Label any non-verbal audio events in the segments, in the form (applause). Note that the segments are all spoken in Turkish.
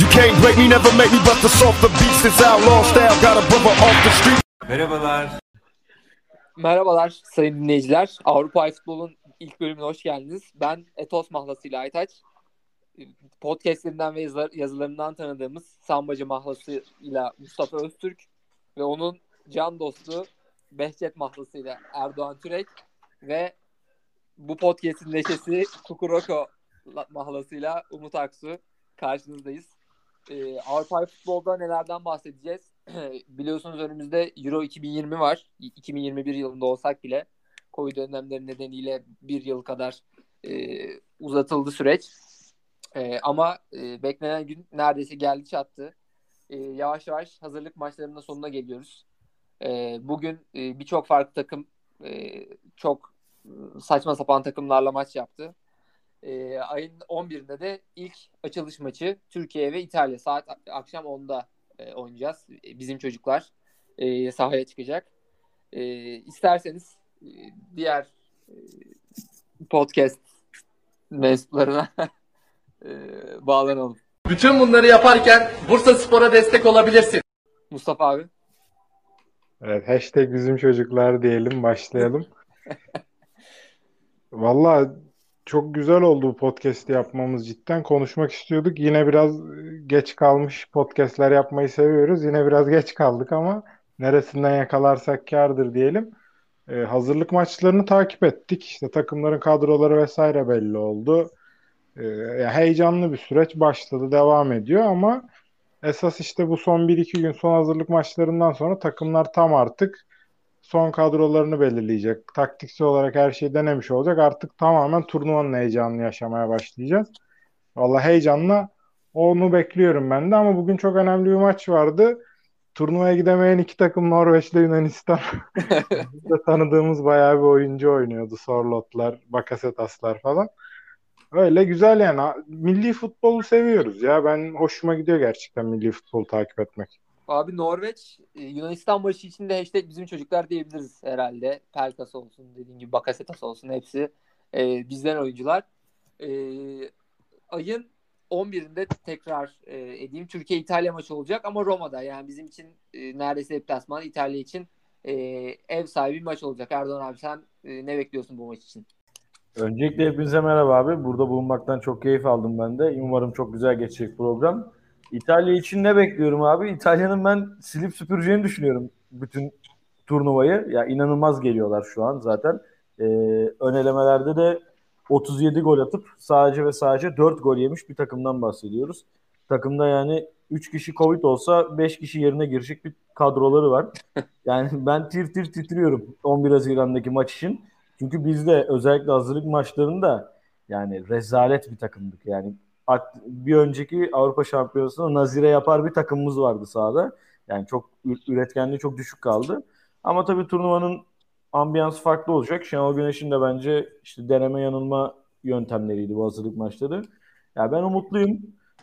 You can't break me, never make me bust the softer beats. This outlaw style got a brother off the street. Merhabalar. Merhabalar sayın dinleyiciler. Avrupa Futbol'un ilk bölümüne hoş geldiniz. Ben Etos Mahlası ile Aytaç. Podcastlerinden ve yazılar- yazılarından tanıdığımız Sambacı Mahlası ile Mustafa Öztürk ve onun can dostu Behçet Mahlası ile Erdoğan Türek ve bu podcast'in neşesi Kukuroko mahlasıyla Umut Aksu karşınızdayız. Ee, Avrupa futbolda nelerden bahsedeceğiz? (clears throat) Biliyorsunuz önümüzde Euro 2020 var. 2021 yılında olsak bile Covid önlemleri nedeniyle bir yıl kadar e, uzatıldı süreç. E, ama e, beklenen gün neredeyse geldi çattı. E, yavaş yavaş hazırlık maçlarının sonuna geliyoruz. E, bugün e, birçok farklı takım e, çok e, saçma sapan takımlarla maç yaptı. E, ayın 11'inde de ilk açılış maçı Türkiye ve İtalya saat akşam 10'da e, oynayacağız. E, Bizim çocuklar e, sahaya çıkacak. E, isterseniz e, diğer e, podcast mensuplarına (laughs) e, bağlanalım. Bütün bunları yaparken Bursa Spor'a destek olabilirsin. Mustafa abi. Evet, hashtag bizim çocuklar diyelim, başlayalım. (laughs) Valla çok güzel oldu bu podcast'i yapmamız cidden. Konuşmak istiyorduk. Yine biraz geç kalmış podcast'ler yapmayı seviyoruz. Yine biraz geç kaldık ama neresinden yakalarsak kârdır diyelim. Ee, hazırlık maçlarını takip ettik. İşte takımların kadroları vesaire belli oldu. Ee, heyecanlı bir süreç başladı, devam ediyor ama esas işte bu son 1-2 gün son hazırlık maçlarından sonra takımlar tam artık son kadrolarını belirleyecek. Taktiksel olarak her şeyi denemiş olacak. Artık tamamen turnuvanın heyecanını yaşamaya başlayacağız. Vallahi heyecanla onu bekliyorum ben de ama bugün çok önemli bir maç vardı. Turnuvaya gidemeyen iki takım Norveç ile Yunanistan. (laughs) Biz de tanıdığımız bayağı bir oyuncu oynuyordu. Sorlotlar, Bakasetaslar falan. Öyle güzel yani. Milli futbolu seviyoruz ya. Ben hoşuma gidiyor gerçekten milli futbolu takip etmek. Abi Norveç e, Yunanistan maçı için de hashtag bizim çocuklar diyebiliriz herhalde. Pelkas olsun dediğin gibi Bakasetas olsun hepsi e, bizden oyuncular. E, ayın 11'inde tekrar e, edeyim Türkiye İtalya maçı olacak ama Roma'da yani bizim için e, neredeyse deplasman İtalya için e, ev sahibi maç olacak. Erdoğan abi sen e, ne bekliyorsun bu maç için? Öncelikle hepinize merhaba abi. Burada bulunmaktan çok keyif aldım ben de. Umarım çok güzel geçecek program. İtalya için ne bekliyorum abi? İtalya'nın ben silip süpüreceğini düşünüyorum bütün turnuvayı. Ya inanılmaz geliyorlar şu an zaten. Ee, ön elemelerde de 37 gol atıp sadece ve sadece 4 gol yemiş bir takımdan bahsediyoruz. Takımda yani 3 kişi Covid olsa 5 kişi yerine girecek bir kadroları var. (laughs) Yani ben tir tir titriyorum 11 Haziran'daki maç için. Çünkü biz de özellikle hazırlık maçlarında yani rezalet bir takımdık. Yani bir önceki Avrupa Şampiyonası'nda nazire yapar bir takımımız vardı sahada. Yani çok üretkenliği çok düşük kaldı. Ama tabii turnuvanın ambiyansı farklı olacak. Şenol Güneş'in de bence işte deneme yanılma yöntemleriydi bu hazırlık maçları. Ya ben umutluyum.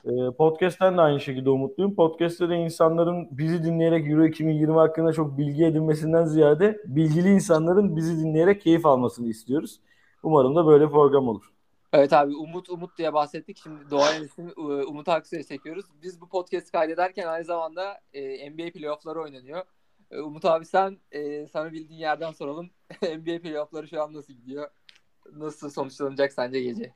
Ee, Podcast'ten de aynı şekilde umutluyum. Podcast'te de insanların bizi dinleyerek Euro 2020 hakkında çok bilgi edinmesinden ziyade bilgili insanların bizi dinleyerek keyif almasını istiyoruz. Umarım da böyle program olur. Evet abi Umut Umut diye bahsettik. Şimdi doğayan ismi e, Umut Aksu'ya çekiyoruz. Biz bu podcast kaydederken aynı zamanda e, NBA playoffları oynanıyor. E, Umut abi sen e, sana bildiğin yerden soralım. (laughs) NBA playoffları şu an nasıl gidiyor? Nasıl sonuçlanacak sence gece?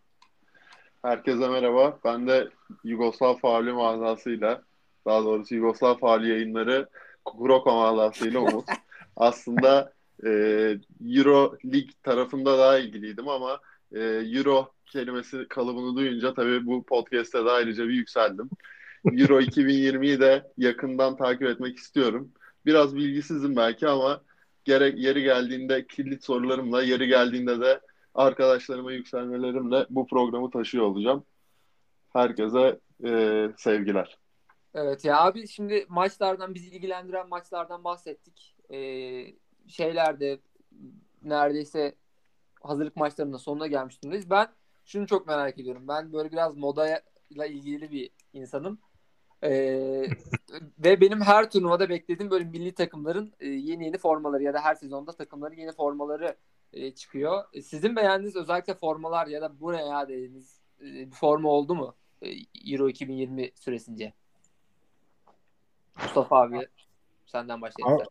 Herkese merhaba. Ben de Yugoslav Faali mağazasıyla, daha doğrusu Yugoslav Faali yayınları Kukuroko mağazasıyla Umut. (laughs) Aslında e, Euro Lig tarafında daha ilgiliydim ama e, Euro kelimesi kalıbını duyunca tabii bu podcast'te de ayrıca bir yükseldim. Euro (laughs) 2020'yi de yakından takip etmek istiyorum. Biraz bilgisizim belki ama gerek yeri geldiğinde kilit sorularımla, yeri geldiğinde de arkadaşlarıma yükselmelerimle bu programı taşıyor olacağım. Herkese e, sevgiler. Evet ya abi şimdi maçlardan bizi ilgilendiren maçlardan bahsettik. E, şeylerde neredeyse hazırlık maçlarının sonuna gelmiş durumdayız. Ben şunu çok merak ediyorum. Ben böyle biraz modayla ilgili bir insanım. Ee, (laughs) ve benim her turnuvada beklediğim böyle milli takımların e, yeni yeni formaları ya da her sezonda takımların yeni formaları e, çıkıyor. E, Sizin beğendiğiniz özellikle formalar ya da bu ne ya dediğiniz e, bir forma oldu mu? e, Euro 2020 süresince? Mustafa abi senden başlayalım.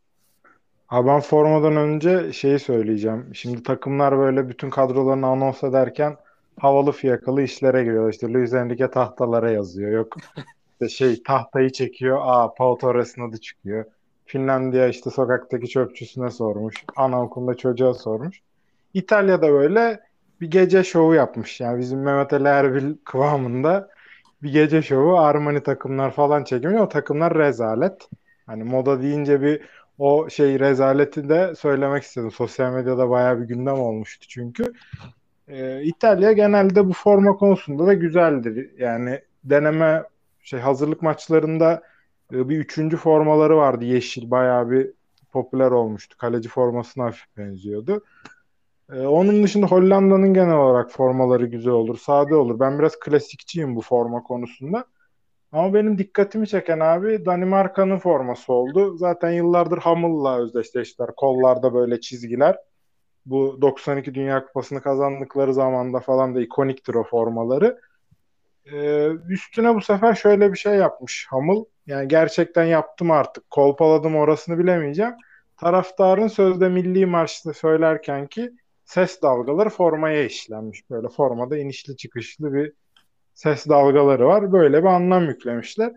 Abi- ben formadan önce şeyi söyleyeceğim. Şimdi takımlar böyle bütün kadrolarını anons ederken havalı fiyakalı işlere giriyor. İşte Luis Enrique tahtalara yazıyor. Yok işte şey tahtayı çekiyor. Aa Pau Torres'in adı çıkıyor. Finlandiya işte sokaktaki çöpçüsüne sormuş. Anaokulunda çocuğa sormuş. İtalya'da böyle bir gece şovu yapmış. Yani bizim Mehmet Ali Erbil kıvamında bir gece şovu Armani takımlar falan çekmiyor. O takımlar rezalet. Hani moda deyince bir o şey rezaleti de söylemek istedim. Sosyal medyada bayağı bir gündem olmuştu çünkü. Ee, İtalya genelde bu forma konusunda da güzeldir. Yani deneme şey hazırlık maçlarında e, bir üçüncü formaları vardı yeşil bayağı bir popüler olmuştu. Kaleci formasına hafif benziyordu. Ee, onun dışında Hollanda'nın genel olarak formaları güzel olur, sade olur. Ben biraz klasikçiyim bu forma konusunda. Ama benim dikkatimi çeken abi Danimarka'nın forması oldu. Zaten yıllardır Hamıl'la özdeşleştiler. Kollarda böyle çizgiler. Bu 92 Dünya Kupası'nı kazandıkları zamanda falan da ikoniktir o formaları. Ee, üstüne bu sefer şöyle bir şey yapmış Hamıl. Yani gerçekten yaptım artık. Kolpaladım orasını bilemeyeceğim. Taraftarın sözde milli marşta söylerken ki ses dalgaları formaya işlenmiş. Böyle formada inişli çıkışlı bir ses dalgaları var. Böyle bir anlam yüklemişler.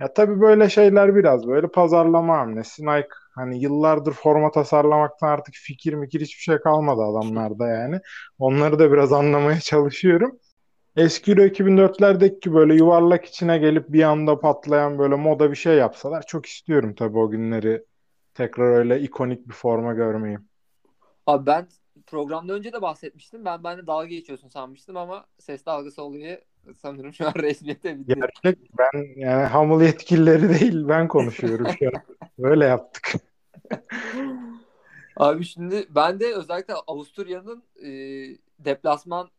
Ya tabii böyle şeyler biraz böyle pazarlama hamlesi. Nike hani yıllardır forma tasarlamaktan artık fikir mikir hiçbir şey kalmadı adamlarda yani. Onları da biraz (laughs) anlamaya çalışıyorum. Eski Euro 2004'lerdeki gibi böyle yuvarlak içine gelip bir anda patlayan böyle moda bir şey yapsalar çok istiyorum tabii o günleri tekrar öyle ikonik bir forma görmeyi. Abi ben programda önce de bahsetmiştim. Ben ben de dalga geçiyorsun sanmıştım ama ses dalgası olayı sanırım şu an (laughs) resmiyete bindi. Gerçek ben yani hamıl yetkilileri değil ben konuşuyorum şu an. (laughs) Böyle yaptık. Abi şimdi ben de özellikle Avusturya'nın e, deplasman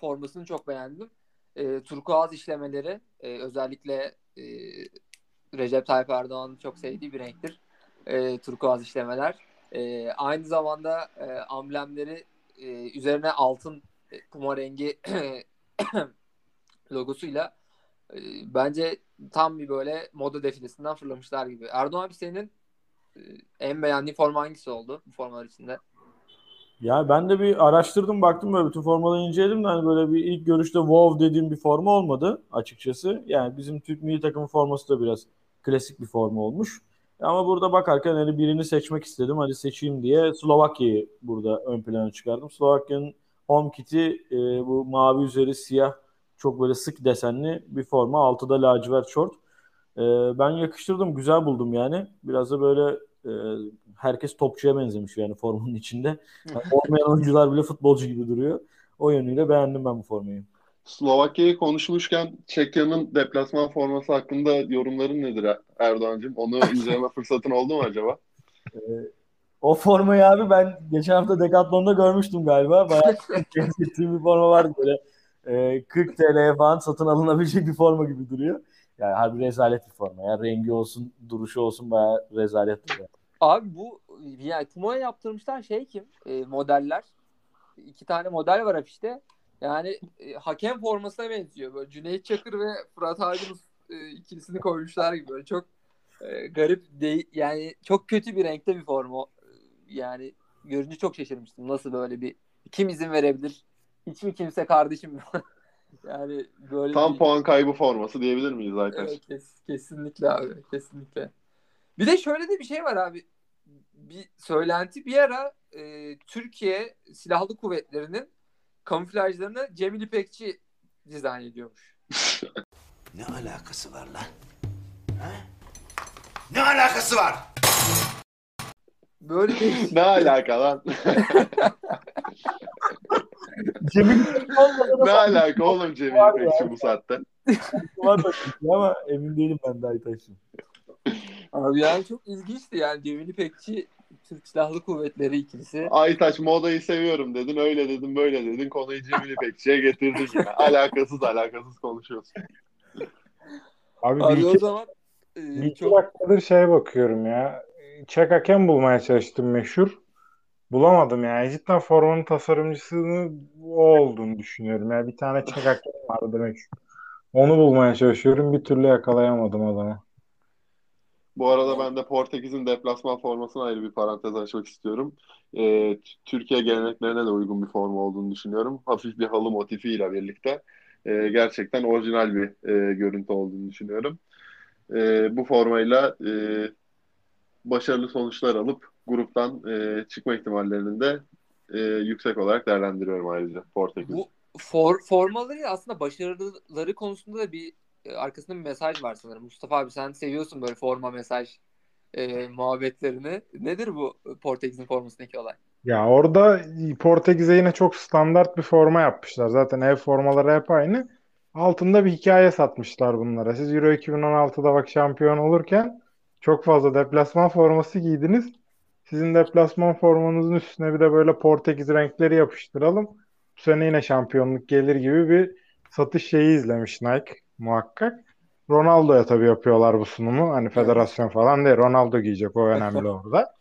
formasını çok beğendim. E, turkuaz işlemeleri e, özellikle e, Recep Tayyip Erdoğan'ın çok sevdiği bir renktir. E, turkuaz işlemeler. E, aynı zamanda e, amblemleri e, üzerine altın e, kuma rengi (clears throat) logosuyla e, bence tam bir böyle moda defilesinden fırlamışlar gibi. Erdoğan abi senin e, en beğendiğin forma hangisi oldu bu formalar içinde? Ya ben de bir araştırdım baktım böyle bütün formaları inceledim de hani böyle bir ilk görüşte wow dediğim bir forma olmadı açıkçası. Yani bizim Türk milli takımı forması da biraz klasik bir forma olmuş. Ama burada bakarken hani birini seçmek istedim. Hadi seçeyim diye Slovakya'yı burada ön plana çıkardım. Slovakya'nın home kit'i e, bu mavi üzeri siyah çok böyle sık desenli bir forma. Altıda lacivert şort. E, ben yakıştırdım. Güzel buldum yani. Biraz da böyle e, herkes topçuya benzemiş yani formanın içinde. Yani (laughs) olmayan oyuncular bile futbolcu gibi duruyor. O yönüyle beğendim ben bu formayı. Slovakya'yı konuşmuşken Çekya'nın deplasman forması hakkında yorumların nedir Erdoğan'cığım? Onu (laughs) inceleme fırsatın oldu mu acaba? Ee, o formayı abi ben geçen hafta Decathlon'da görmüştüm galiba. Bayağı (laughs) bir forma var böyle. E, 40 TL'ye falan satın alınabilecek bir forma gibi duruyor. Yani harbi rezalet bir forma. Yani rengi olsun, duruşu olsun bayağı rezalet. Yani. Abi bu yani Puma'ya yaptırmışlar şey kim? E, modeller. İki tane model var afişte. Yani e, hakem formasına benziyor. Böyle Cüneyt Çakır ve Fırat Aydınus e, ikilisini koymuşlar gibi. Böyle çok e, garip değil. Yani çok kötü bir renkte bir forma. Yani görünce çok şaşırmıştım. Nasıl böyle bir kim izin verebilir? Hiç mi kimse kardeşim? (laughs) yani böyle Tam bir... puan kaybı forması diyebilir miyiz zaten? Evet, kes, kesinlikle abi. Kesinlikle. Bir de şöyle de bir şey var abi. Bir söylenti bir ara e, Türkiye Silahlı Kuvvetleri'nin kamuflajlarını Cemil İpekçi dizayn ediyormuş. (laughs) ne alakası var lan? Ha? Ne alakası var? Böyle bir (laughs) ne alaka lan? Cemil (laughs) ne alaka oğlum Cemil İpekçi bu saatte? (laughs) var da ama emin değilim ben de Aytaş'ın. Abi yani çok ilginçti yani Cemil İpekçi Türk Silahlı Kuvvetleri ikilisi. Aytaç modayı seviyorum dedin, öyle dedin, böyle dedin. Konuyu Cemil İpekçi'ye getirdin ya. (laughs) Alakasız alakasız konuşuyorsun. Abi, Abi bir o iki, zaman e, bir çok dakikadır şeye bakıyorum ya. Çek hakem bulmaya çalıştım meşhur. Bulamadım yani. Cidden formanın tasarımcısının o olduğunu düşünüyorum. Yani bir tane çek hakem vardı meşhur. Onu bulmaya çalışıyorum. Bir türlü yakalayamadım adamı. Bu arada ben de Portekiz'in deplasman formasına ayrı bir parantez açmak istiyorum. Ee, Türkiye geleneklerine de uygun bir forma olduğunu düşünüyorum. Hafif bir halı motifiyle birlikte e, gerçekten orijinal bir e, görüntü olduğunu düşünüyorum. E, bu formayla e, başarılı sonuçlar alıp gruptan e, çıkma ihtimallerinin de e, yüksek olarak değerlendiriyorum ayrıca Portekiz. Bu for, formaları aslında başarıları konusunda da bir e, arkasında bir mesaj var sanırım. Mustafa abi sen seviyorsun böyle forma mesaj e, muhabbetlerini. Nedir bu Portekiz'in formasındaki olay? Ya orada Portekiz'e yine çok standart bir forma yapmışlar. Zaten ev formaları hep aynı. Altında bir hikaye satmışlar bunlara. Siz Euro 2016'da bak şampiyon olurken çok fazla deplasman forması giydiniz. Sizin deplasman formanızın üstüne bir de böyle Portekiz renkleri yapıştıralım. Bu sene yine şampiyonluk gelir gibi bir satış şeyi izlemiş Nike muhakkak. Ronaldo'ya tabii yapıyorlar bu sunumu. Hani federasyon falan değil. Ronaldo giyecek o önemli orada.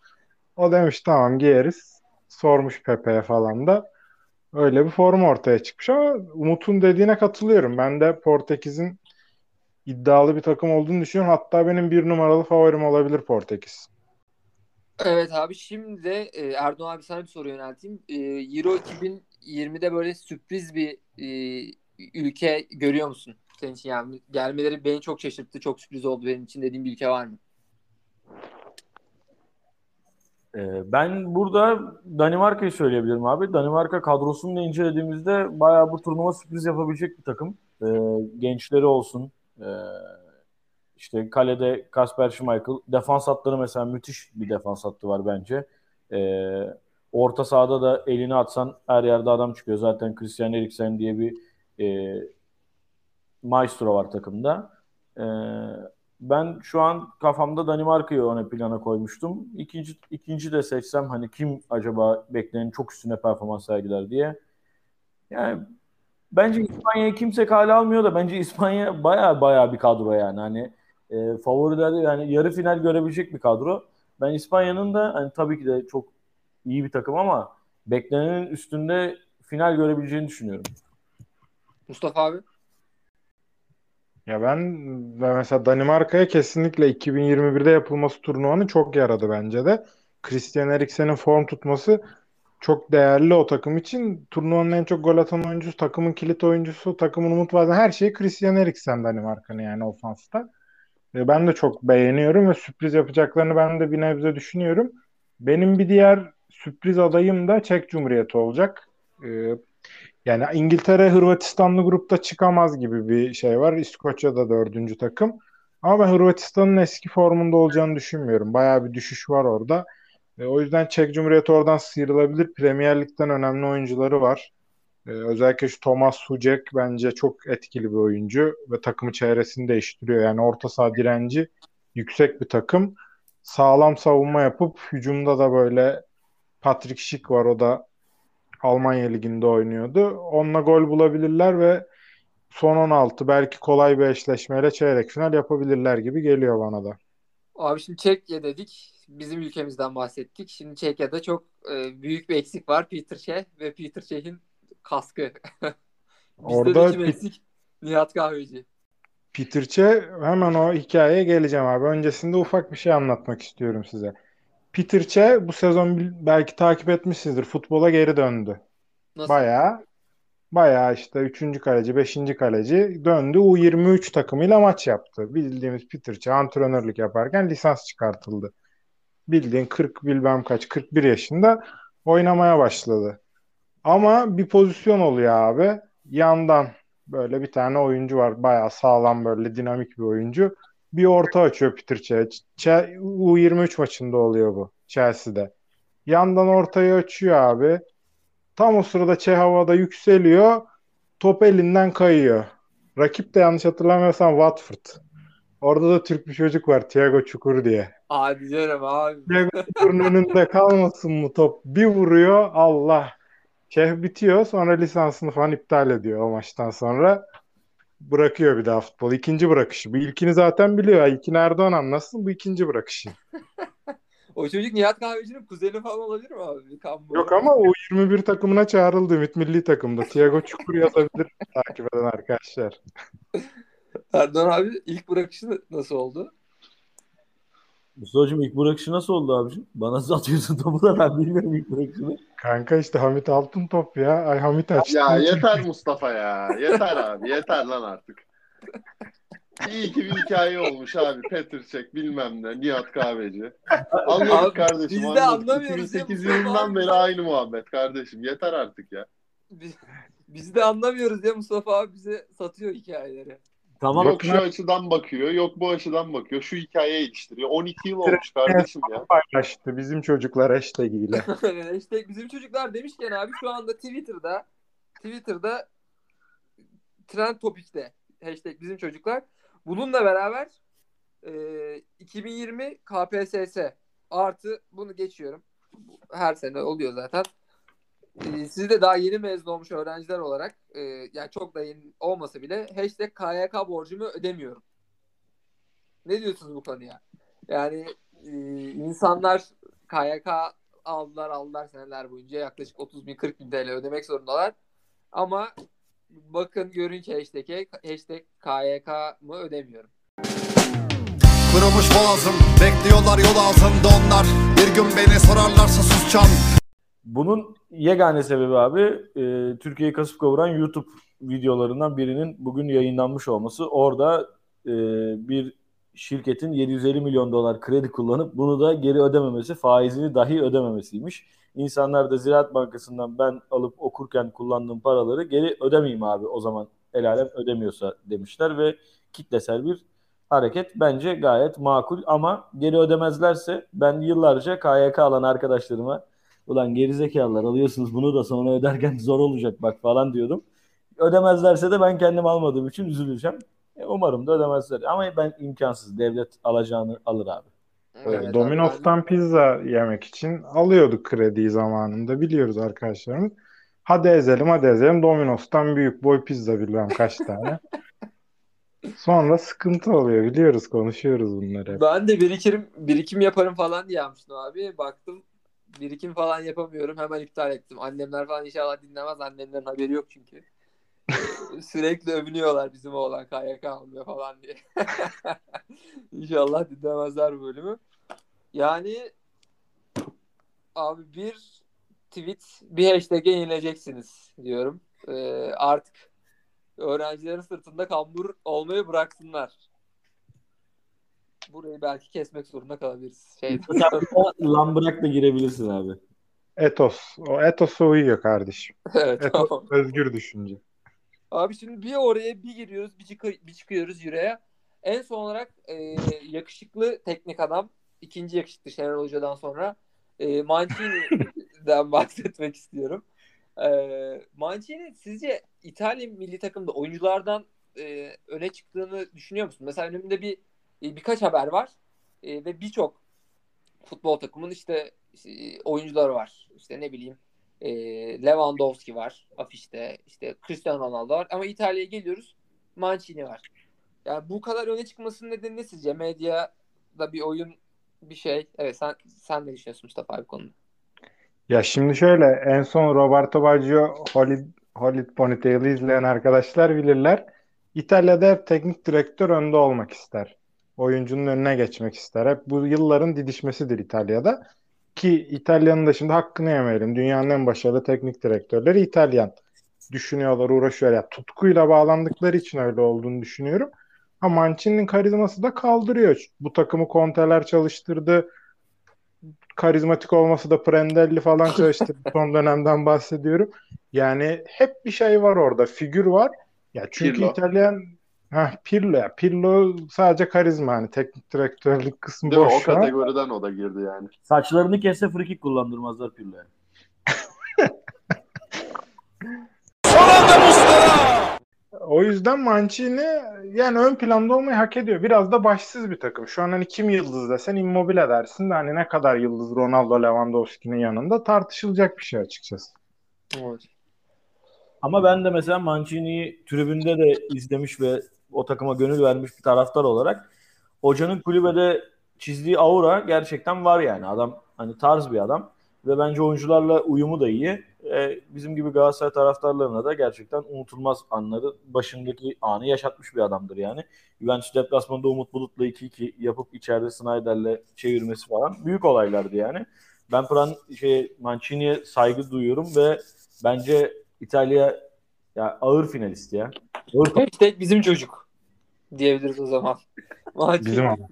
O demiş tamam giyeriz. Sormuş Pepe'ye falan da. Öyle bir forma ortaya çıkmış ama Umut'un dediğine katılıyorum. Ben de Portekiz'in iddialı bir takım olduğunu düşünüyorum. Hatta benim bir numaralı favorim olabilir Portekiz. Evet abi şimdi de e, Erdoğan abi sana bir soru yönelteyim. E, Euro 2020'de böyle sürpriz bir e, ülke görüyor musun? Senin için yani gelmeleri beni çok şaşırttı. Çok sürpriz oldu benim için dediğim bir ülke var mı? Ben burada Danimarka'yı söyleyebilirim abi. Danimarka kadrosunu da incelediğimizde bayağı bu turnuva sürpriz yapabilecek bir takım. Gençleri olsun. Ee, işte kalede Kasper Schmeichel. Defans hatları mesela müthiş bir defans hattı var bence. orta sahada da elini atsan her yerde adam çıkıyor. Zaten Christian Eriksen diye bir e, maestro var takımda. Ee, ben şu an kafamda Danimarka'yı öne plana koymuştum. İkinci, ikinci de seçsem hani kim acaba beklenenin çok üstüne performans sergiler diye. Yani bence İspanya'yı kimse kale almıyor da bence İspanya baya baya bir kadro yani. Hani e, favorilerde yani yarı final görebilecek bir kadro. Ben İspanya'nın da hani tabii ki de çok iyi bir takım ama beklenenin üstünde final görebileceğini düşünüyorum. Mustafa abi? Ya ben ve mesela Danimarka'ya kesinlikle 2021'de yapılması turnuvanın çok yaradı bence de. Christian Eriksen'in form tutması çok değerli o takım için. Turnuvanın en çok gol atan oyuncusu, takımın kilit oyuncusu, takımın umut vaden her şeyi Christian Eriksen Danimarka'nın yani ofansta. Ben de çok beğeniyorum ve sürpriz yapacaklarını ben de bir nebze düşünüyorum. Benim bir diğer sürpriz adayım da Çek Cumhuriyeti olacak. E, yani İngiltere Hırvatistanlı grupta çıkamaz gibi bir şey var. İskoçya da dördüncü takım. Ama ben Hırvatistan'ın eski formunda olacağını düşünmüyorum. Bayağı bir düşüş var orada. E, o yüzden Çek Cumhuriyeti oradan sıyrılabilir. Premier Lig'den önemli oyuncuları var. E, özellikle şu Thomas Sucek bence çok etkili bir oyuncu ve takımı çevresini değiştiriyor. Yani orta saha direnci yüksek bir takım. Sağlam savunma yapıp hücumda da böyle Patrick Schick var. O da Almanya Ligi'nde oynuyordu. Onunla gol bulabilirler ve son 16 belki kolay bir eşleşmeyle çeyrek final yapabilirler gibi geliyor bana da. Abi şimdi Çekya dedik. Bizim ülkemizden bahsettik. Şimdi Çekya'da çok e, büyük bir eksik var. Peter Çeh ve Peter Çeh'in kaskı. (laughs) Bizde Orada de eksik? Nihat Kahveci. Peter Çeh hemen o hikayeye geleceğim abi. Öncesinde ufak bir şey anlatmak istiyorum size. Peter Çeh bu sezon belki takip etmişsinizdir. Futbola geri döndü. Nasıl? Bayağı bayağı işte 3. kaleci, 5. kaleci döndü. U23 takımıyla maç yaptı. Bildiğimiz Peter Çeh antrenörlük yaparken lisans çıkartıldı. Bildiğin 40 bilmem kaç 41 yaşında oynamaya başladı. Ama bir pozisyon oluyor abi. Yandan böyle bir tane oyuncu var. Bayağı sağlam böyle dinamik bir oyuncu bir orta açıyor Peter Cech. U23 maçında oluyor bu Chelsea'de. Yandan ortayı açıyor abi. Tam o sırada Çeh havada yükseliyor. Top elinden kayıyor. Rakip de yanlış hatırlamıyorsam Watford. Orada da Türk bir çocuk var Thiago Çukur diye. Hadi canım abi. Thiago Çukur'un önünde kalmasın mı top? Bir vuruyor Allah. Çeh bitiyor sonra lisansını falan iptal ediyor o maçtan sonra bırakıyor bir daha futbol. İkinci bırakışı. Bu ilkini zaten biliyor. İlkini Erdoğan anlasın. Bu ikinci bırakışı. (laughs) O çocuk Nihat Kahveci'nin kuzeni falan olabilir mi abi? Kambur. Yok ama o 21 takımına çağrıldı Ümit Milli takımda. Thiago Çukur yazabilir (laughs) takip eden arkadaşlar. Erdoğan abi ilk bırakışı nasıl oldu? Mustafa'cığım ilk bırakışı nasıl oldu abicim? Bana nasıl atıyorsun topu da ben bilmiyorum ilk bırakışını. Kanka işte Hamit Altıntop ya. Ay Hamit açtı. Ya yeter Mustafa ya. Yeter abi. Yeter lan artık. İyi ki bir hikaye olmuş abi. Petrçek bilmem ne. Nihat Kahveci. Anladık Abi, kardeşim. biz de anladık. anlamıyoruz ya 2008 Mustafa yılından beri aynı muhabbet kardeşim. Yeter artık ya. Biz, biz de anlamıyoruz ya Mustafa abi bize satıyor hikayeleri. Tamam. Yok şu açıdan bakıyor, yok bu açıdan bakıyor. Şu hikayeye iliştiriyor. 12 yıl olmuş kardeşim ya. (laughs) paylaştı bizim çocuklar hashtag ile. (laughs) işte bizim çocuklar demişken abi şu anda Twitter'da Twitter'da trend topikte hashtag bizim çocuklar. Bununla beraber e, 2020 KPSS artı bunu geçiyorum. Her sene oluyor zaten. E, siz de daha yeni mezun olmuş öğrenciler olarak e, yani çok da yeni olmasa bile hashtag KYK borcumu ödemiyorum. Ne diyorsunuz bu konuya? Yani e, insanlar KYK aldılar aldılar seneler boyunca yaklaşık 30 bin 40 bin TL ödemek zorundalar. Ama bakın görün ki hashtag'e hashtag KYK mı ödemiyorum. Kırılmış boğazım Bekliyorlar yol ağzında onlar Bir gün beni sorarlarsa susacağım Bunun yegane sebebi abi e, Türkiye'yi kasıp kavuran YouTube videolarından birinin bugün yayınlanmış olması. Orada e, bir şirketin 750 milyon dolar kredi kullanıp bunu da geri ödememesi, faizini dahi ödememesiymiş. İnsanlar da Ziraat Bankası'ndan ben alıp okurken kullandığım paraları geri ödemeyeyim abi o zaman el alem ödemiyorsa demişler ve kitlesel bir hareket bence gayet makul ama geri ödemezlerse ben yıllarca KYK alan arkadaşlarıma ulan gerizekalılar alıyorsunuz bunu da sonra öderken (laughs) zor olacak bak falan diyordum. Ödemezlerse de ben kendim almadığım için üzüleceğim. E, umarım da ödemezler. Ama ben imkansız. Devlet alacağını alır abi. Evet, Domino's'tan pizza yemek için alıyorduk krediyi zamanında biliyoruz arkadaşlarımız. Hadi ezelim hadi ezelim Domino's'tan büyük boy pizza bilmem kaç tane. (laughs) Sonra sıkıntı oluyor biliyoruz konuşuyoruz bunları. Ben de birikim birikim yaparım falan diye abi. Baktım birikim falan yapamıyorum. Hemen iptal ettim. Annemler falan inşallah dinlemez. Annemlerin haberi yok çünkü. (laughs) Sürekli övünüyorlar bizim oğlan KYK almıyor falan diye. (laughs) İnşallah dinlemezler bu bölümü. Yani abi bir tweet bir hashtag'e yenileceksiniz diyorum. Ee, artık öğrencilerin sırtında kambur olmayı bıraksınlar. Burayı belki kesmek zorunda kalabiliriz. Şey, Lan bırak da girebilirsin abi. Etos. O etos'a uyuyor kardeşim. evet, Etos tamam. özgür düşünce. Abi şimdi bir oraya bir giriyoruz, bir, çıkı- bir çıkıyoruz yüreğe. En son olarak e, yakışıklı teknik adam, ikinci yakışıklı Şener Hoca'dan sonra e, Mancini'den (laughs) bahsetmek istiyorum. E, Mancini sizce İtalya milli takımda oyunculardan e, öne çıktığını düşünüyor musun? Mesela önümde bir e, birkaç haber var E, ve birçok futbol takımın işte e, oyuncuları var. İşte ne bileyim e, Lewandowski var afişte. İşte Cristiano Ronaldo var. Ama İtalya'ya geliyoruz. Mancini var. Yani bu kadar öne çıkmasının nedeni ne sizce? Medyada bir oyun bir şey. Evet sen sen ne düşünüyorsun Mustafa abi konuda? Ya şimdi şöyle en son Roberto Baggio Hollywood, Hollywood Ponytail'i izleyen arkadaşlar bilirler. İtalya'da hep teknik direktör önde olmak ister. Oyuncunun önüne geçmek ister. Hep bu yılların didişmesidir İtalya'da. Ki İtalya'nın da şimdi hakkını yemeyelim. Dünyanın en başarılı teknik direktörleri İtalyan. Düşünüyorlar, uğraşıyorlar. Ya, tutkuyla bağlandıkları için öyle olduğunu düşünüyorum. Ha Mancini'nin karizması da kaldırıyor. Bu takımı Conte'ler çalıştırdı. Karizmatik olması da Prandelli falan çalıştırdı. (laughs) Son dönemden bahsediyorum. Yani hep bir şey var orada. Figür var. Ya çünkü Pirlo. İtalyan ha Pirlo ya. Pirlo sadece karizma hani teknik direktörlük kısmı Değil mi? boş O şu an. kategoriden o da girdi yani. Saçlarını kesse frikik kullandırmazlar Pirlo'ya. O yüzden Mancini yani ön planda olmayı hak ediyor. Biraz da başsız bir takım. Şu an hani kim yıldız desen Immobile dersin de hani ne kadar yıldız Ronaldo Lewandowski'nin yanında tartışılacak bir şey açıkçası. Ama ben de mesela Mancini'yi tribünde de izlemiş ve o takıma gönül vermiş bir taraftar olarak hocanın kulübede çizdiği aura gerçekten var yani. Adam hani tarz bir adam ve bence oyuncularla uyumu da iyi. E, bizim gibi Galatasaray taraftarlarına da gerçekten unutulmaz anları başındaki anı yaşatmış bir adamdır yani. Juventus deplasmanında Umut Bulut'la 2-2 yapıp içeride Snyder'le çevirmesi falan büyük olaylardı yani. Ben Pran şey Mancini'ye saygı duyuyorum ve bence İtalya ya ağır finalist ya. Ağır Hashtag bizim çocuk diyebiliriz o zaman. (laughs) Bizim ama.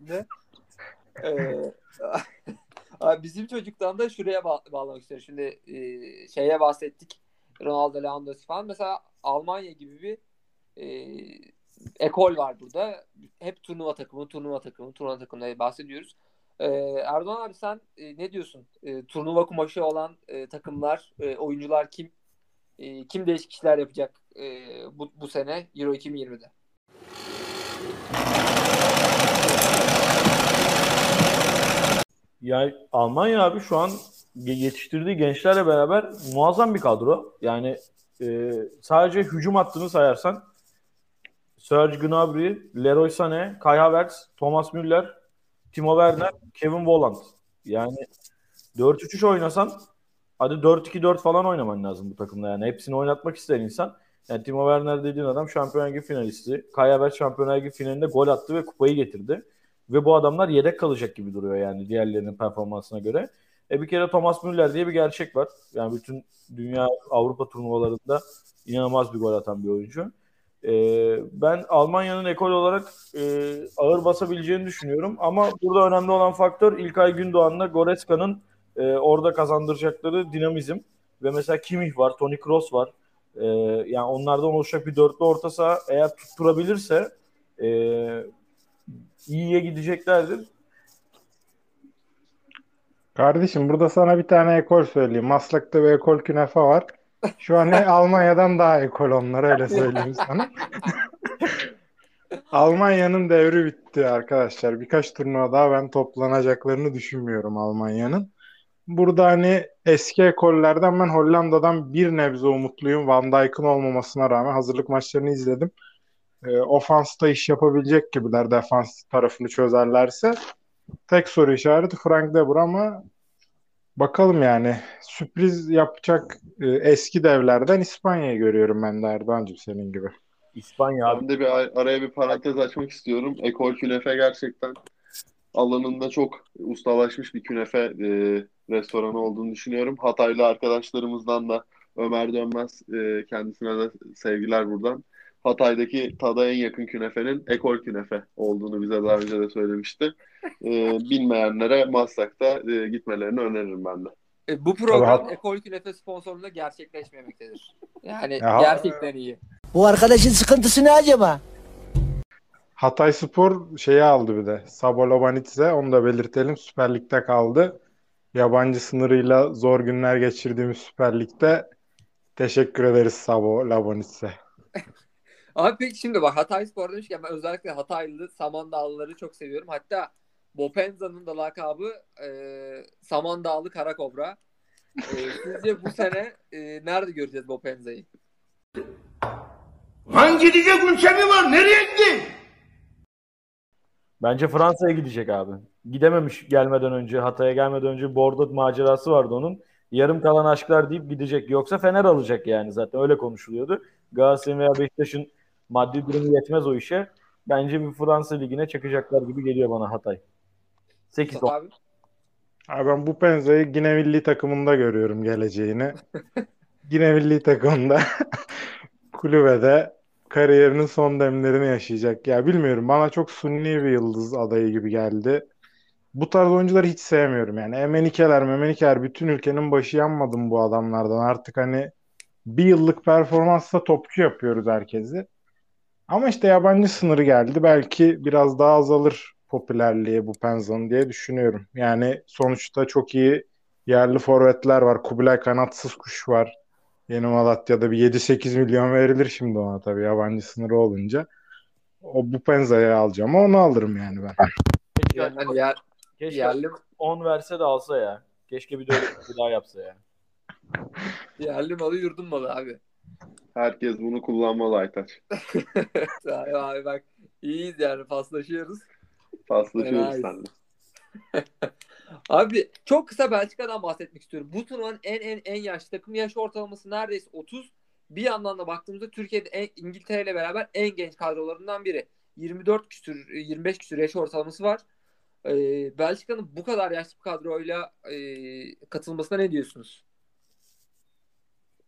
Ee, (laughs) bizim çocuktan da şuraya ba- bağlamak istiyorum. Şimdi e, şeye bahsettik. Ronaldo, Lewandowski falan. Mesela Almanya gibi bir e, ekol var burada. Hep turnuva takımı, turnuva takımı, turnuva takımı bahsediyoruz. Ee, Erdoğan abi sen e, ne diyorsun? E, turnuva kumaşı olan e, takımlar, e, oyuncular kim? E, kim değişik işler yapacak e, bu, bu sene Euro 2020'de? Yani Almanya abi şu an yetiştirdiği gençlerle beraber muazzam bir kadro. Yani e, sadece hücum hattını sayarsan Serge Gnabry, Leroy Sané, Kai Havertz, Thomas Müller, Timo Werner, Kevin Volland. Yani 4-3-3 oynasan hadi 4-2-4 falan oynaman lazım bu takımda yani. Hepsini oynatmak ister insan. Yani Timo Werner dediğin adam Şampiyonlar Ligi finalisti. Kai Havertz Şampiyonlar finalinde gol attı ve kupayı getirdi. Ve bu adamlar yedek kalacak gibi duruyor yani diğerlerinin performansına göre. E bir kere Thomas Müller diye bir gerçek var. Yani bütün dünya Avrupa turnuvalarında inanılmaz bir gol atan bir oyuncu. E, ben Almanya'nın ekol olarak e, ağır basabileceğini düşünüyorum. Ama burada önemli olan faktör İlkay Gündoğan'la Goreska'nın e, orada kazandıracakları dinamizm. Ve mesela Kimmich var, Toni Kroos var. E, yani onlardan oluşacak bir dörtlü orta saha eğer tutturabilirse e, iyiye gideceklerdir. Kardeşim burada sana bir tane ekol söyleyeyim. Maslak'ta bir ekol künefe var. Şu an (laughs) Almanya'dan daha ekol onlar öyle söyleyeyim sana. (laughs) Almanya'nın devri bitti arkadaşlar. Birkaç turnuva daha ben toplanacaklarını düşünmüyorum Almanya'nın. Burada hani eski ekollerden ben Hollanda'dan bir nebze umutluyum. Van Dijk'ın olmamasına rağmen hazırlık maçlarını izledim. E, ofansta iş yapabilecek gibiler defans tarafını çözerlerse. Tek soru işareti Frank de Boer ama bakalım yani sürpriz yapacak e, eski devlerden İspanya'yı görüyorum ben de Erdoğan'cığım senin gibi. İspanya abi. Ben de bir ar- araya bir parantez açmak istiyorum. Ekol Künefe gerçekten alanında çok ustalaşmış bir künefe e, restoranı olduğunu düşünüyorum. Hataylı arkadaşlarımızdan da Ömer Dönmez e, kendisine de sevgiler buradan. Hatay'daki tada en yakın künefenin Ekol Künefe olduğunu bize daha önce de söylemişti. E, bilmeyenlere Maslak'ta e, gitmelerini öneririm ben de. E, bu program Tabii. Ekol Künefe sponsorluğunda gerçekleşmemektedir. Yani Ya- gerçekten iyi. Bu arkadaşın sıkıntısı ne acaba? Hatay Spor şeyi aldı bir de. Sabo Lobanitze onu da belirtelim. Süper Lig'de kaldı. Yabancı sınırıyla zor günler geçirdiğimiz Süper Lig'de teşekkür ederiz Sabo Lobanitze. (laughs) Abi peki şimdi bak Hatay Spor demişken ben özellikle Hataylı Samandağlıları çok seviyorum. Hatta Bopenza'nın da lakabı e, Samandağlı Karakobra. E, sizce bu sene e, nerede göreceğiz Bopenza'yı? Hangi gidecek ülke mi var? Nereye gitti? Bence Fransa'ya gidecek abi. Gidememiş gelmeden önce, Hatay'a gelmeden önce Bordeaux macerası vardı onun. Yarım kalan aşklar deyip gidecek. Yoksa Fener alacak yani zaten öyle konuşuluyordu. Galatasaray'ın veya Beşiktaş'ın maddi durumu yetmez o işe. Bence bir Fransa ligine çakacaklar gibi geliyor bana Hatay. 8 Mustafa abi. Abi ben bu Penza'yı Gine milli takımında görüyorum geleceğini. (laughs) Gine milli takımında (laughs) kulübede kariyerinin son demlerini yaşayacak. Ya bilmiyorum bana çok sunni bir yıldız adayı gibi geldi. Bu tarz oyuncuları hiç sevmiyorum yani. Emenikeler, Memenikeler bütün ülkenin başı yanmadım bu adamlardan. Artık hani bir yıllık performansla topçu yapıyoruz herkesi. Ama işte yabancı sınırı geldi. Belki biraz daha azalır popülerliği bu Penza'nın diye düşünüyorum. Yani sonuçta çok iyi yerli forvetler var. Kubilay Kanatsız Kuş var. Yeni Malatya'da bir 7-8 milyon verilir şimdi ona tabii yabancı sınırı olunca. O bu Penza'yı alacağım. Onu alırım yani ben. Keşke, Yani yer, keşke yerli, 10 verse de alsa ya. Keşke bir de öyle bir daha yapsa ya. (laughs) yerli malı yurdun malı abi. Herkes bunu kullanmalı Aytaç. (laughs) abi, abi bak iyiyiz yani paslaşıyoruz. Paslaşıyoruz seninle. (laughs) Abi çok kısa Belçika'dan bahsetmek istiyorum. Bu turnuvanın en en en yaşlı takım yaş ortalaması neredeyse 30. Bir yandan da baktığımızda Türkiye'de en, İngiltere ile beraber en genç kadrolarından biri. 24 küsür 25 küsür yaş ortalaması var. Ee, Belçika'nın bu kadar yaşlı bir kadroyla e, katılmasına ne diyorsunuz?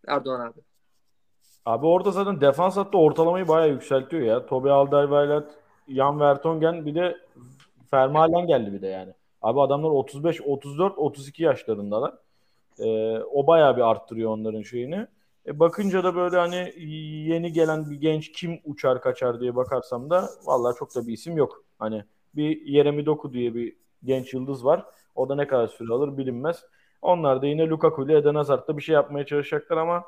Erdoğan abi. Abi orada zaten defans hattı ortalamayı bayağı yükseltiyor ya. Tobi Alderweireld, Jan Vertonghen bir de Vermaelen geldi bir de yani. Abi adamlar 35, 34, 32 yaşlarındalar. Ee, o bayağı bir arttırıyor onların şeyini. E bakınca da böyle hani yeni gelen bir genç kim uçar kaçar diye bakarsam da vallahi çok da bir isim yok. Hani bir Yeremi Doku diye bir genç yıldız var. O da ne kadar süre alır bilinmez. Onlar da yine Lukaku ile Eden Hazard'da bir şey yapmaya çalışacaklar ama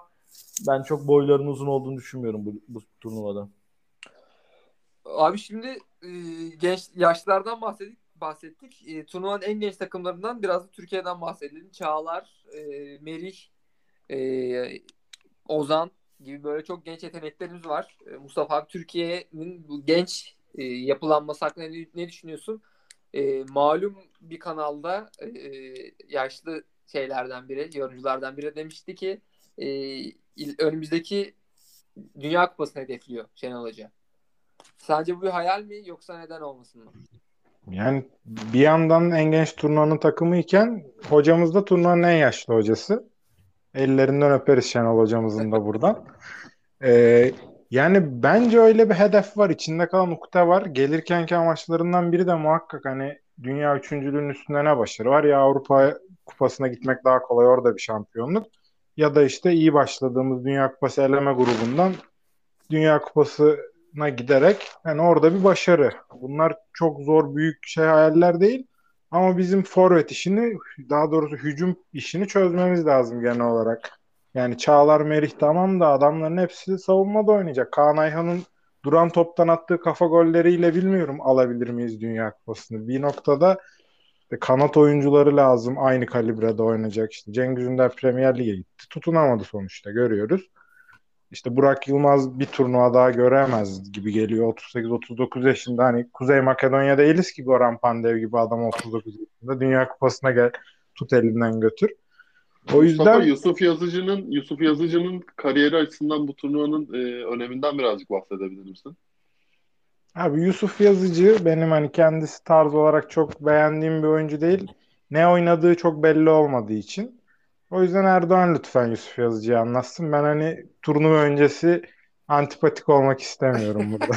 ben çok boylarının uzun olduğunu düşünmüyorum bu, bu turnuvada. Abi şimdi e, genç yaşlardan bahsettik. bahsettik. E, turnuvanın en genç takımlarından biraz da Türkiye'den bahsedelim. Çağlar, e, Merih, e, Ozan gibi böyle çok genç yeteneklerimiz var. E, Mustafa abi Türkiye'nin bu genç e, yapılanması hakkında ne, ne düşünüyorsun? E, malum bir kanalda e, yaşlı şeylerden biri, yorumculardan biri demişti ki e, önümüzdeki Dünya Kupası'nı hedefliyor Şenol Hoca. Sence bu bir hayal mi yoksa neden olmasın mı? Yani bir yandan en genç turnuvanın takımı iken hocamız da turnuvanın en yaşlı hocası. Ellerinden öperiz Şenol hocamızın da buradan. Ee, yani bence öyle bir hedef var. içinde kalan ukde var. Gelirkenki amaçlarından biri de muhakkak hani dünya üçüncülüğünün üstünde ne başarı var ya Avrupa kupasına gitmek daha kolay orada bir şampiyonluk. Ya da işte iyi başladığımız Dünya Kupası eleme grubundan Dünya Kupası'na giderek yani orada bir başarı. Bunlar çok zor büyük şey hayaller değil. Ama bizim forvet işini daha doğrusu hücum işini çözmemiz lazım genel olarak. Yani Çağlar Merih tamam da adamların hepsi savunmada oynayacak. Kaan Ayhan'ın duran toptan attığı kafa golleriyle bilmiyorum alabilir miyiz Dünya Kupası'nı. Bir noktada işte kanat oyuncuları lazım aynı kalibrede oynayacak. İşte Cengiz Ünder Premier Lig'e gitti. Tutunamadı sonuçta görüyoruz. İşte Burak Yılmaz bir turnuva daha göremez gibi geliyor. 38-39 yaşında hani Kuzey Makedonya değiliz ki Goran Pandev gibi adam 39 yaşında. Dünya Kupası'na gel tut elinden götür. O yüzden Mustafa, Yusuf Yazıcı'nın Yusuf Yazıcı'nın kariyeri açısından bu turnuvanın e, öneminden birazcık bahsedebilir misin? Abi Yusuf Yazıcı benim hani kendisi tarz olarak çok beğendiğim bir oyuncu değil. Ne oynadığı çok belli olmadığı için. O yüzden Erdoğan lütfen Yusuf Yazıcı'yı anlatsın. Ben hani turnuva öncesi antipatik olmak istemiyorum (laughs) burada.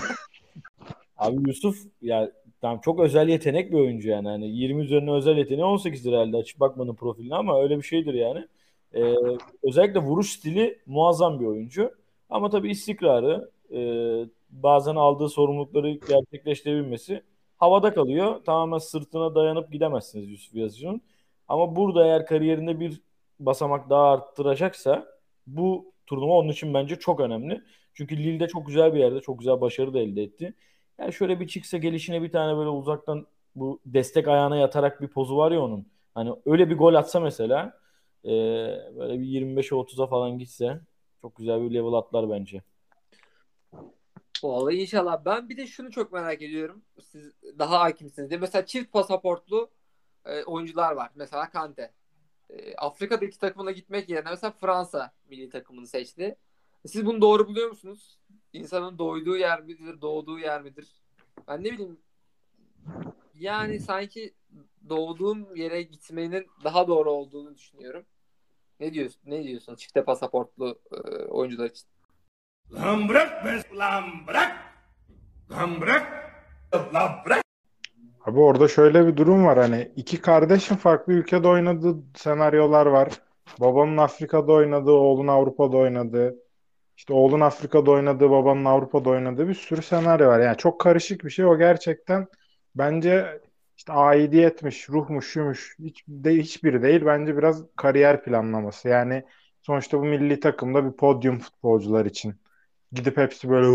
Abi Yusuf ya tam çok özel yetenek bir oyuncu yani. Hani 20 üzerine özel yeteneği 18 herhalde açıp bakmanın profiline ama öyle bir şeydir yani. Ee, özellikle vuruş stili muazzam bir oyuncu. Ama tabii istikrarı, e, bazen aldığı sorumlulukları gerçekleştirebilmesi havada kalıyor. Tamamen sırtına dayanıp gidemezsiniz Yusuf Yazıcı'nın. Ama burada eğer kariyerinde bir basamak daha arttıracaksa bu turnuva onun için bence çok önemli. Çünkü Lille'de çok güzel bir yerde, çok güzel başarı da elde etti. Yani şöyle bir çıksa gelişine bir tane böyle uzaktan bu destek ayağına yatarak bir pozu var ya onun. Hani öyle bir gol atsa mesela e, böyle bir 25'e 30'a falan gitse çok güzel bir level atlar bence. Vallahi inşallah. Ben bir de şunu çok merak ediyorum. Siz daha hakimsiniz diye. Mesela çift pasaportlu e, oyuncular var. Mesela Kante. E, Afrika'daki takımına gitmek yerine mesela Fransa milli takımını seçti. Siz bunu doğru buluyor musunuz? İnsanın doğduğu yer midir, doğduğu yer midir? Ben ne bileyim yani sanki doğduğum yere gitmenin daha doğru olduğunu düşünüyorum. Ne diyorsun? Ne diyorsun çifte pasaportlu e, oyuncular için? Lan bırak be lan bırak. Lan bırak. Lan bırak. Abi orada şöyle bir durum var hani iki kardeşin farklı ülkede oynadığı senaryolar var. Babanın Afrika'da oynadığı, oğlun Avrupa'da oynadığı. İşte oğlun Afrika'da oynadığı, babanın Avrupa'da oynadığı bir sürü senaryo var. Yani çok karışık bir şey. O gerçekten bence işte aidiyetmiş, ruhmuş, şumuş hiç, de, hiçbiri değil. Bence biraz kariyer planlaması. Yani sonuçta bu milli takımda bir podyum futbolcular için gidip hepsi böyle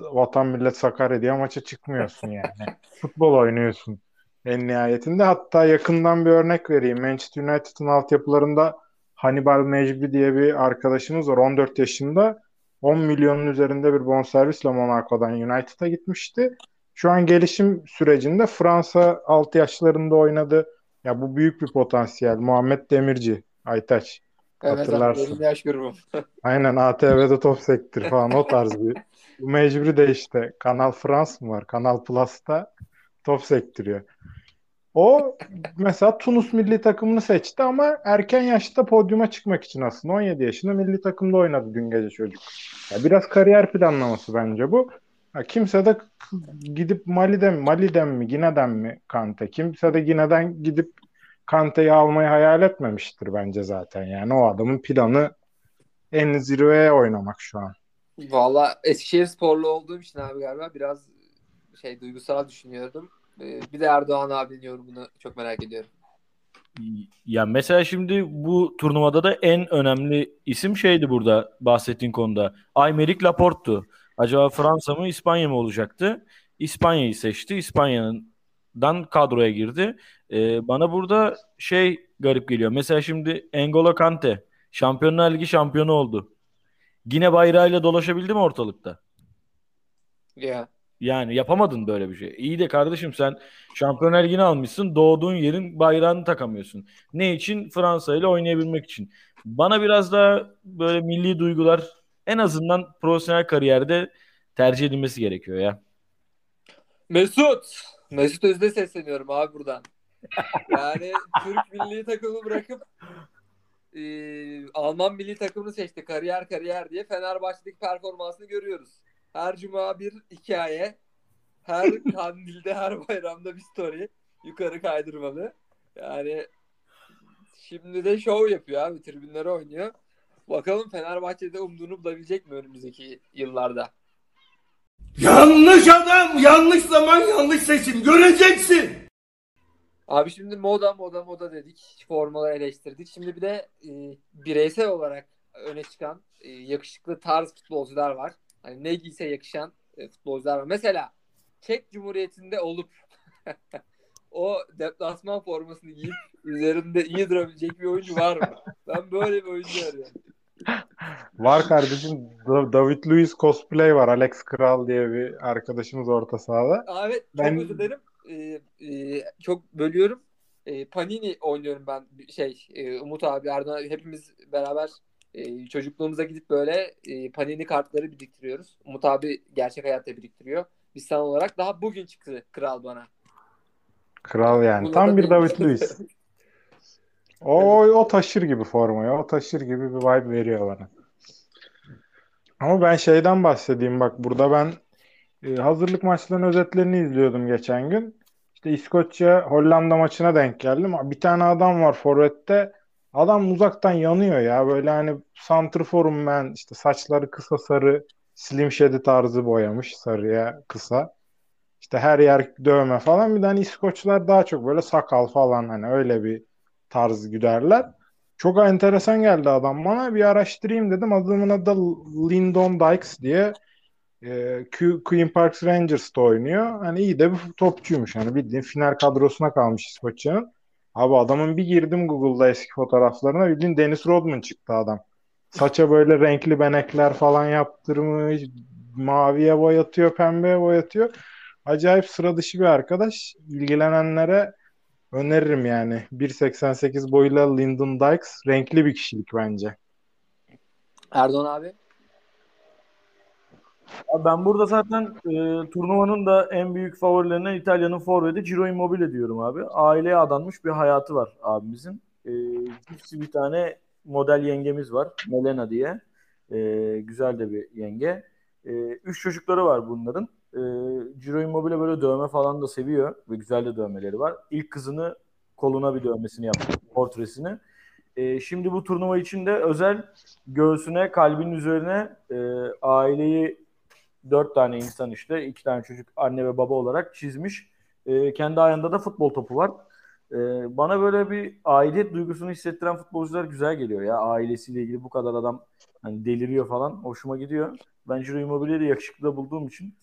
vatan millet Sakarya diye maça çıkmıyorsun yani. (laughs) Futbol oynuyorsun en nihayetinde. Hatta yakından bir örnek vereyim. Manchester United'ın altyapılarında Hannibal Mecbi diye bir arkadaşımız var. 14 yaşında 10 milyonun üzerinde bir bonservisle Monaco'dan United'a gitmişti. şu an gelişim sürecinde Fransa 6 yaşlarında oynadı. Ya bu büyük bir potansiyel. Muhammed Demirci, Aytaç. Evet Hatırlarsın. yaş grubum. (laughs) Aynen ATV'de top sektir falan o tarz bir. (laughs) Bu mecburi de işte Kanal France mı var? Kanal Plus'ta top sektiriyor. O mesela Tunus milli takımını seçti ama erken yaşta podyuma çıkmak için aslında 17 yaşında milli takımda oynadı dün gece çocuk. Ya biraz kariyer planlaması bence bu. Ha, kimse de gidip Mali'den, Mali'den mi, Gine'den mi Kante? Kimse de Gine'den gidip Kante'yi almayı hayal etmemiştir bence zaten. Yani o adamın planı en zirveye oynamak şu an. Valla Eskişehir sporlu olduğum için abi galiba biraz şey duygusal düşünüyordum. Ee, Bir de Erdoğan abinin yorumunu çok merak ediyorum. Ya mesela şimdi bu turnuvada da en önemli isim şeydi burada bahsettiğin konuda. Aymeric Laporte'tu. Acaba Fransa mı İspanya mı olacaktı? İspanya'yı seçti. İspanya'dan kadroya girdi. Ee, bana burada şey garip geliyor. Mesela şimdi N'Golo Kante Şampiyonlar Ligi şampiyonu oldu. Yine bayrağıyla dolaşabildi mi ortalıkta? Ya. Yani yapamadın böyle bir şey. İyi de kardeşim sen Şampiyonlar Ligi'ni almışsın. Doğduğun yerin bayrağını takamıyorsun. Ne için? Fransa ile oynayabilmek için. Bana biraz daha böyle milli duygular en azından profesyonel kariyerde tercih edilmesi gerekiyor ya. Mesut. Mesut Özde sesleniyorum abi buradan. Yani Türk milli takımı bırakıp e, Alman milli takımını seçti. Kariyer kariyer diye Fenerbahçe'deki performansını görüyoruz. Her cuma bir hikaye. Her kandilde, her bayramda bir story. Yukarı kaydırmalı. Yani şimdi de şov yapıyor abi. Tribünlere oynuyor. Bakalım Fenerbahçe'de umduğunu bulabilecek mi önümüzdeki yıllarda? Yanlış adam, yanlış zaman, yanlış seçim. Göreceksin. Abi şimdi moda moda moda dedik. Formaları eleştirdik. Şimdi bir de e, bireysel olarak öne çıkan e, yakışıklı tarz futbolcular var. Hani ne giyse yakışan e, futbolcular var. Mesela Çek Cumhuriyeti'nde olup (laughs) o deplasman formasını giyip üzerinde iyi durabilecek bir oyuncu var mı? Ben böyle bir oyuncu arıyorum. Var kardeşim Da- David Luiz cosplay var. Alex Kral diye bir arkadaşımız orta sahada. Aa, Evet çok Ben- özür dilerim. Ee, e, çok bölüyorum. Ee, Panini oynuyorum ben şey e, Umut abi Erdoğan abi, hepimiz beraber e, çocukluğumuza gidip böyle e, Panini kartları biriktiriyoruz. Umut abi gerçek hayatta biriktiriyor. Biz olarak daha bugün çıktı kral bana. Kral yani. Bunu Tam da bir. David Luiz. (laughs) O, o taşır gibi formayı. O taşır gibi bir vibe veriyor bana. Ama ben şeyden bahsedeyim bak burada ben e, hazırlık maçlarının özetlerini izliyordum geçen gün. İşte İskoçya Hollanda maçına denk geldim. Bir tane adam var forvette. Adam uzaktan yanıyor ya. Böyle hani santrforum ben işte saçları kısa sarı slim shady tarzı boyamış sarıya kısa. İşte her yer dövme falan. Bir de hani İskoçlar daha çok böyle sakal falan hani öyle bir tarz güderler. Çok enteresan geldi adam bana. Bir araştırayım dedim. Adamın adı Lyndon Dykes diye. Q- Queen Park Rangers'ta oynuyor. Hani iyi de bir topçuymuş. Hani bildiğin final kadrosuna kalmış İskoçya'nın. Abi adamın bir girdim Google'da eski fotoğraflarına. Bildiğin Dennis Rodman çıktı adam. Saça böyle renkli benekler falan yaptırmış. Maviye boyatıyor, pembeye boyatıyor. Acayip sıra dışı bir arkadaş. İlgilenenlere öneririm yani. 1.88 boyuyla Lyndon Dykes renkli bir kişilik bence. Erdoğan abi. Abi ben burada zaten e, turnuvanın da en büyük favorilerinden İtalya'nın forveti Ciro Immobile diyorum abi. Aileye adanmış bir hayatı var abimizin. E, bir tane model yengemiz var. Melena diye. E, güzel de bir yenge. E, üç çocukları var bunların. E, Ciro Immobile böyle dövme falan da seviyor. Ve güzel de dövmeleri var. İlk kızını koluna bir dövmesini yaptı. Portresini. E, şimdi bu turnuva için de özel göğsüne, kalbinin üzerine e, aileyi dört tane insan işte, iki tane çocuk anne ve baba olarak çizmiş. E, kendi ayağında da futbol topu var. E, bana böyle bir aidiyet duygusunu hissettiren futbolcular güzel geliyor ya. Ailesiyle ilgili bu kadar adam hani deliriyor falan. Hoşuma gidiyor. Ben Ciro Immobile'yi de yakışıklı da bulduğum için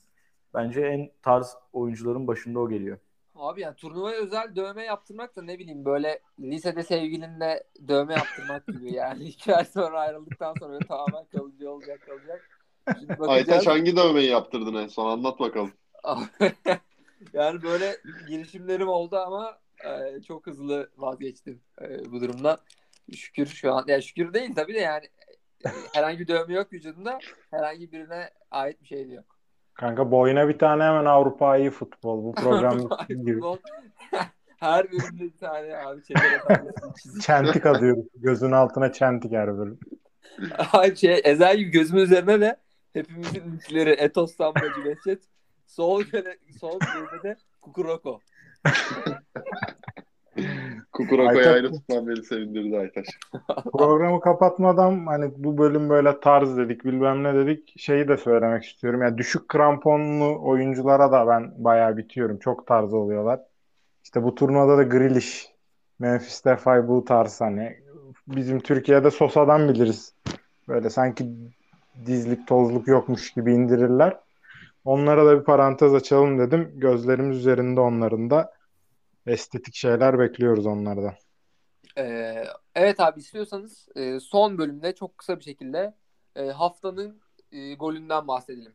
bence en tarz oyuncuların başında o geliyor. Abi yani turnuvaya özel dövme yaptırmak da ne bileyim böyle lisede sevgilinle dövme yaptırmak gibi (laughs) yani. İki ay sonra ayrıldıktan sonra böyle tamamen kalıcı olacak kalacak. Şimdi bakacağız. Aytaç hangi dövmeyi yaptırdın en son? Anlat bakalım. (laughs) Yani böyle girişimlerim oldu ama e, çok hızlı vazgeçtim e, bu durumda. Şükür şu an. Ya şükür değil tabii de yani e, herhangi bir dövme yok vücudunda. Herhangi birine ait bir şey de yok. Kanka boyuna bir tane hemen Avrupa iyi futbol. Bu (laughs) program gibi. (laughs) Her bölümde bir tane abi Çentik atıyoruz. Gözün altına çentik her bölüm. (laughs) Ay şey Ezel gibi gözümün üzerine de hepimizin linkleri Etos Sambacı Behçet. Sol sol göre de Kukuroko. Kukuroko'yu ayrı tutman beni sevindirdi Aytaş. (laughs) Programı kapatmadan hani bu bölüm böyle tarz dedik bilmem ne dedik şeyi de söylemek istiyorum. Yani düşük kramponlu oyunculara da ben bayağı bitiyorum. Çok tarz oluyorlar. İşte bu turnuvada da Grealish, Memphis Depay bu tarz hani bizim Türkiye'de Sosa'dan biliriz. Böyle sanki dizlik tozluk yokmuş gibi indirirler. Onlara da bir parantez açalım dedim. Gözlerimiz üzerinde onların da. Estetik şeyler bekliyoruz onlardan. Ee, evet abi istiyorsanız e, son bölümde çok kısa bir şekilde e, haftanın e, golünden bahsedelim.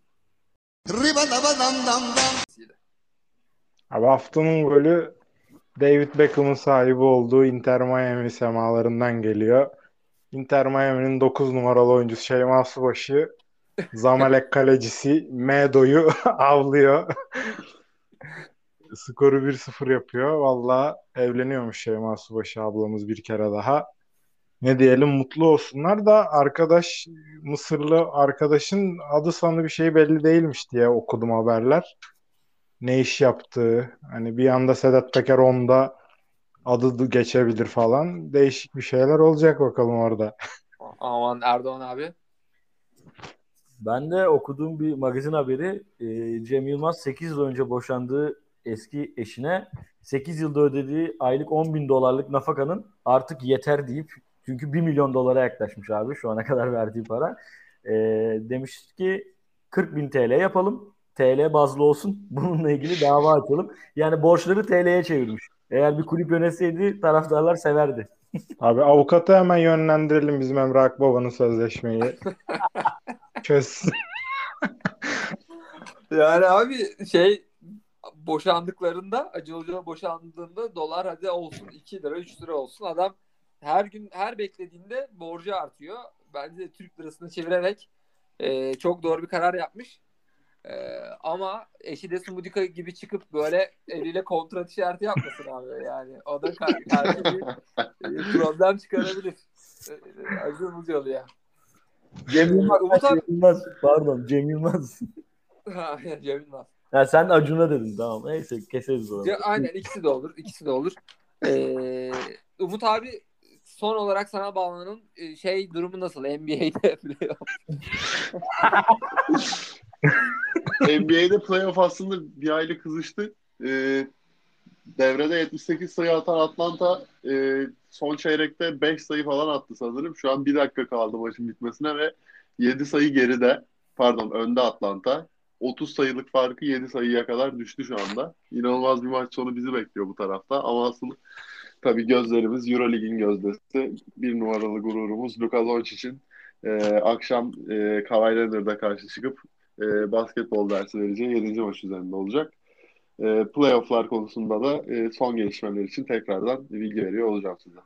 Abi haftanın golü David Beckham'ın sahibi olduğu Inter Miami semalarından geliyor. Inter Miami'nin 9 numaralı oyuncusu Şeyma Subaşı Zamalek kalecisi Medo'yu (laughs) avlıyor. Skoru 1-0 yapıyor. Valla evleniyormuş Şeyma Subaşı ablamız bir kere daha. Ne diyelim mutlu olsunlar da arkadaş Mısırlı arkadaşın adı sanı bir şey belli değilmiş diye okudum haberler ne iş yaptığı hani bir anda Sedat Peker onda adı da geçebilir falan. Değişik bir şeyler olacak bakalım orada. (laughs) Aman Erdoğan abi. Ben de okuduğum bir magazin haberi e, Cem Yılmaz 8 yıl önce boşandığı eski eşine 8 yılda ödediği aylık 10 bin dolarlık nafakanın artık yeter deyip çünkü 1 milyon dolara yaklaşmış abi şu ana kadar verdiği para. E, demiş ki 40 bin TL yapalım. TL bazlı olsun. Bununla ilgili dava açalım. Yani borçları TL'ye çevirmiş. Eğer bir kulüp yönetseydi taraftarlar severdi. Abi avukatı hemen yönlendirelim bizim Emre Akbaba'nın sözleşmeyi. (laughs) Çözsün. Yani abi şey boşandıklarında Acı Ilıcalı boşandığında dolar hadi olsun 2 lira 3 lira olsun adam her gün her beklediğinde borcu artıyor. Bence de Türk lirasını çevirerek e, çok doğru bir karar yapmış. E, ama eşi de Sumudika gibi çıkıp böyle eliyle kontrat işareti yapmasın abi yani. O da kar- karşı bir e, problem çıkarabilir. E, Acı Ilıcalı ya. Cem Yılmaz, Umut abi- Cem Yılmaz. Pardon Cem Yılmaz. (laughs) Ha, Cem Yılmaz. Ha, sen Acun'a dedin tamam. Neyse keseriz onu. Ya, aynen ikisi de olur. ikisi de olur. Ee, Umut abi son olarak sana bağlanan e, şey durumu nasıl? NBA'de (laughs) playoff. NBA'de playoff aslında bir aylık kızıştı. Ee, devrede 78 sayı atan Atlanta e, son çeyrekte 5 sayı falan attı sanırım. Şu an bir dakika kaldı maçın bitmesine ve 7 sayı geride. Pardon önde Atlanta. 30 sayılık farkı 7 sayıya kadar düştü şu anda. İnanılmaz bir maç sonu bizi bekliyor bu tarafta. Ama asıl tabii gözlerimiz Eurolig'in gözdesi. Bir numaralı gururumuz Luka Doncic'in e, akşam e, Kawhi Leonard'a karşı çıkıp e, basketbol dersi vereceği 7. maç üzerinde olacak. E, playofflar konusunda da e, son gelişmeler için tekrardan bilgi veriyor olacağım size.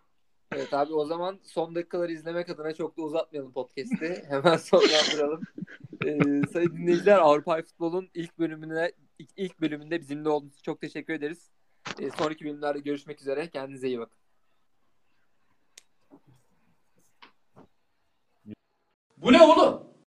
Evet abi o zaman son dakikaları izlemek adına çok da uzatmayalım podcast'i. (laughs) Hemen sonlandıralım. Ee, sayın dinleyiciler Avrupa Futbol'un ilk bölümüne ilk, bölümünde bizimle olduğunuz için çok teşekkür ederiz. Ee, sonraki bölümlerde görüşmek üzere. Kendinize iyi bakın. Bu ne oğlum?